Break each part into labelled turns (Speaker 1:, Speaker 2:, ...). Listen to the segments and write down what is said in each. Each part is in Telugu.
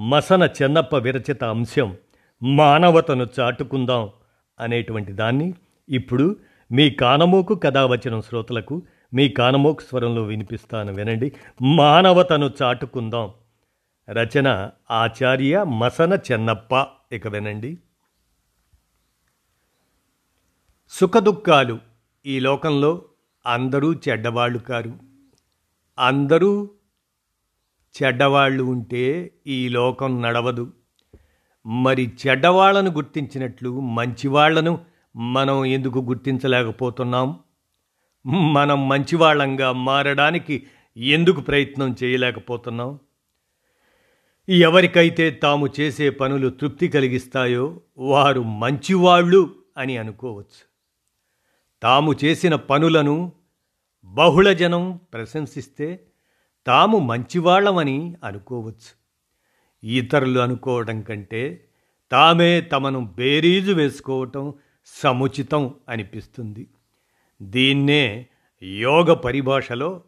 Speaker 1: మసన చెన్నప్ప విరచిత అంశం మానవతను చాటుకుందాం అనేటువంటి దాన్ని ఇప్పుడు మీ కానమోకు కథావచనం శ్రోతలకు మీ కానమోకు స్వరంలో వినిపిస్తాను వినండి. మానవతను చాటుకుందాం. రచన ఆచార్య మసన చెన్నప్ప. ఇక వినండి. సుఖదుఖాలు ఈ లోకంలో అందరూ చెడ్డవాళ్ళు కారు. అందరూ చెడ్డవాళ్ళు ఉంటే ఈ లోకం నడవదు. మరి చెడ్డవాళ్ళను గుర్తించినట్లు మంచివాళ్ళను మనం ఎందుకు గుర్తించలేకపోతున్నాం? మనం మంచివాళ్ళంగా మారడానికి ఎందుకు ప్రయత్నం చేయలేకపోతున్నాం? ఎవరికైతే తాము చేసే పనులు తృప్తి కలిగిస్తాయో వారు మంచివాళ్ళు అని అనుకోవచ్చు. తాము చేసిన పనులను బహుళజనం ప్రశంసిస్తే తాము మంచివాళ్ళమని అనుకోవచ్చు. ఇతరులు అనుకోవడం కంటే తామే తమను బేరీజు వేసుకోవటం సముచితం అనిపిస్తుంది. దీన్నే యోగ పరిభాషలో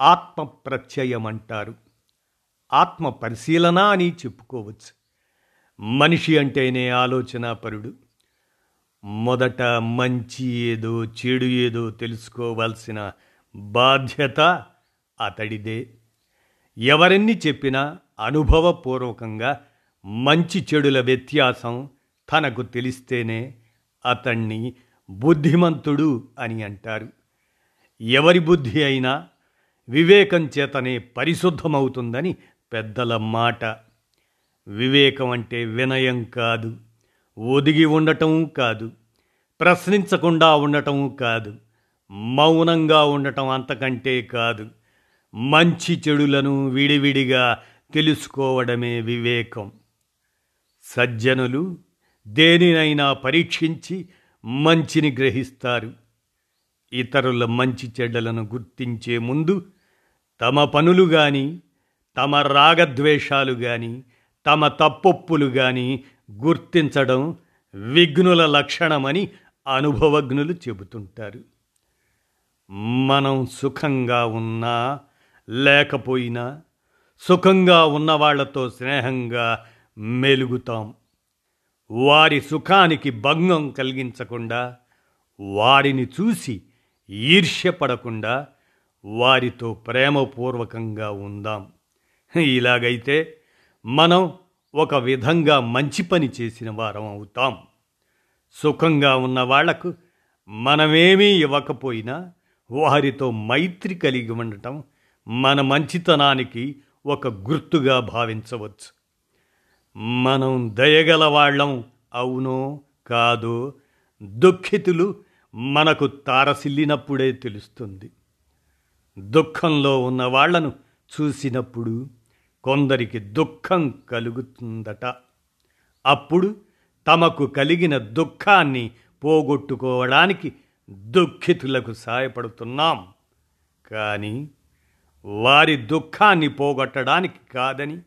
Speaker 1: ఆత్మ ప్రత్యయం అంటారు ఆత్మ పరిశీలన అని చెప్పుకోవచ్చు. మనిషి అంటేనే ఆలోచనాపరుడు. మొదట మంచి ఏదో చెడు ఏదో తెలుసుకోవాల్సిన బాధ్యత అతడిదే. ఎవరెన్ని చెప్పినా అనుభవపూర్వకంగా మంచి చెడుల వ్యత్యాసం తనకు తెలిస్తేనే అతన్ని బుద్ధిమంతుడు అని అంటారు. ఎవరి బుద్ధి అయినా వివేకం చేతనే పరిశుద్ధమవుతుందని పెద్దల మాట. వివేకం అంటే వినయం కాదు ఒదిగి ఉండటం కాదు ప్రశ్నించకుండా ఉండటం కాదు మౌనంగా ఉండటం అంతకంటే కాదు. మంచి చెడులను విడివిడిగా తెలుసుకోవడమే వివేకం. సజ్జనులు దేనినైనా పరీక్షించి మంచిని గ్రహిస్తారు. ఇతరుల మంచి చెడ్డలను గుర్తించే ముందు తమ పనులు కానీ తమ రాగద్వేషాలు కానీ తమ తప్పొప్పులు కానీ గుర్తించడం విఘ్నుల లక్షణమని అనుభవజ్ఞులు చెబుతుంటారు. మనం సుఖంగా ఉన్నా లేకపోయినా సుఖంగా ఉన్నవాళ్ళతో స్నేహంగా మెలుగుతాం. వారి సుఖానికి భంగం కలిగించకుండా వారిని చూసి ఈర్ష్యపడకుండా వారితో ప్రేమపూర్వకంగా ఉందాం. ఇలాగైతే మనం ఒక విధంగా మంచి పని చేసిన వారం అవుతాం. సుఖంగా ఉన్న వాళ్ళకు మనమేమీ ఇవ్వకపోయినా వారితో మైత్రి కలిగి ఉండటం మన మంచితనానికి ఒక గుర్తుగా భావించవచ్చు. మనం దయగల వాళ్ళం అవునో కాదో దుఃఖితులు మనకు తారసిల్లినప్పుడే తెలుస్తుంది. దుఃఖంలో ఉన్న వాళ్ళను చూసినప్పుడు కొందరికి దుఃఖం కలుగుతుందట. అప్పుడు తమకు కలిగిన దుఃఖాన్ని పోగొట్టుకోవడానికి దుఃఖితులకు సాయపడుతున్నాం. కానీ వారి దుఃఖాన్ని పోగొట్టడానికి కాదని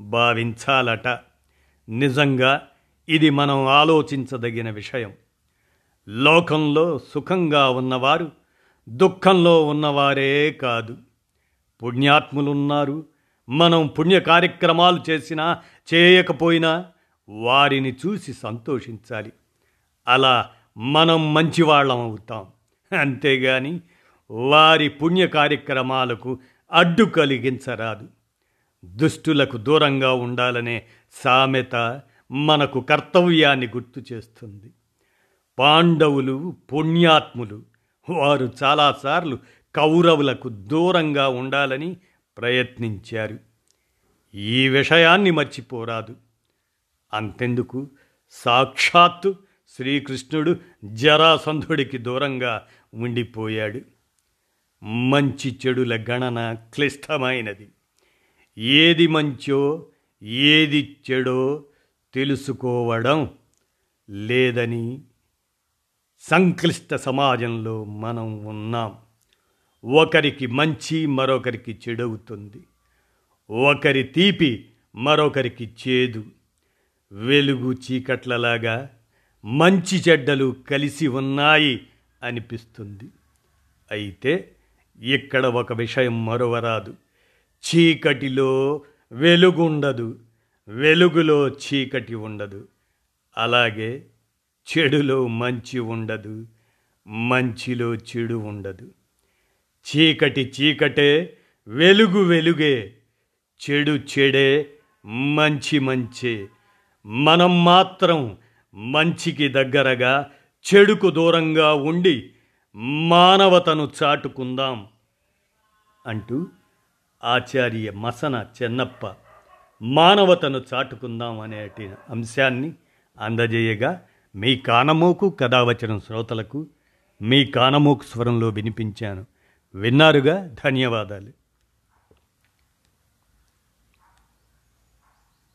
Speaker 1: భావించాలట. నిజంగా ఇది మనం ఆలోచించదగిన విషయం. లోకంలో సుఖంగా ఉన్నవారు దుఃఖంలో ఉన్నవారే కాదు. పుణ్యాత్ములున్నారు. మనం పుణ్య కార్యక్రమాలు చేసినా చేయకపోయినా వారిని చూసి సంతోషించాలి. అలా మనం మంచివాళ్ళం అవుతాం. అంతేగాని వారి పుణ్య కార్యక్రమాలకు అడ్డు కలిగించరాదు. దుష్టులకు దూరంగా ఉండాలనే సామెత మనకు కర్తవ్యాన్ని గుర్తు చేస్తుంది. పాండవులు పుణ్యాత్ములు వారు చాలాసార్లు కౌరవులకు దూరంగా ఉండాలని ప్రయత్నించారు. ఈ విషయాన్ని మర్చిపోరాదు. అంతెందుకు? సాక్షాత్తు శ్రీకృష్ణుడు జరాసంధుడికి దూరంగా ఉండిపోయాడు. మంచి చెడుల గణన క్లిష్టమైనది. ఏది మంచో ఏది చెడో తెలుసుకోవడం లేదని సంక్లిష్ట సమాజంలో మనం ఉన్నాం. ఒకరికి మంచి మరొకరికి చెడవుతుంది. ఒకరి తీపి మరొకరికి చేదు. వెలుగు చీకట్లలాగా మంచి చెడ్డలు కలిసి ఉన్నాయి అనిపిస్తుంది. అయితే ఇక్కడ ఒక విషయం మరువరాదు. చీకటిలో వెలుగుండదు. వెలుగులో చీకటి ఉండదు. అలాగే చెడులో మంచి ఉండదు. మంచిలో చెడు ఉండదు. చీకటి చీకటే వెలుగు వెలుగే. చెడు చెడే మంచి మంచే. మనం మాత్రం మంచికి దగ్గరగా చెడుకు దూరంగా ఉండి మానవతను చాటుకుందాం అంటూ ఆచార్య మసన చెన్నప్ప మానవతను చాటుకుందాం అనేటి అంశాన్ని అందజేయగా మీ కానమోకు కథావచనం శ్రోతలకు మీ కానమోకు స్వరంలో వినిపించాను. విన్నారుగా? ధన్యవాదాలు.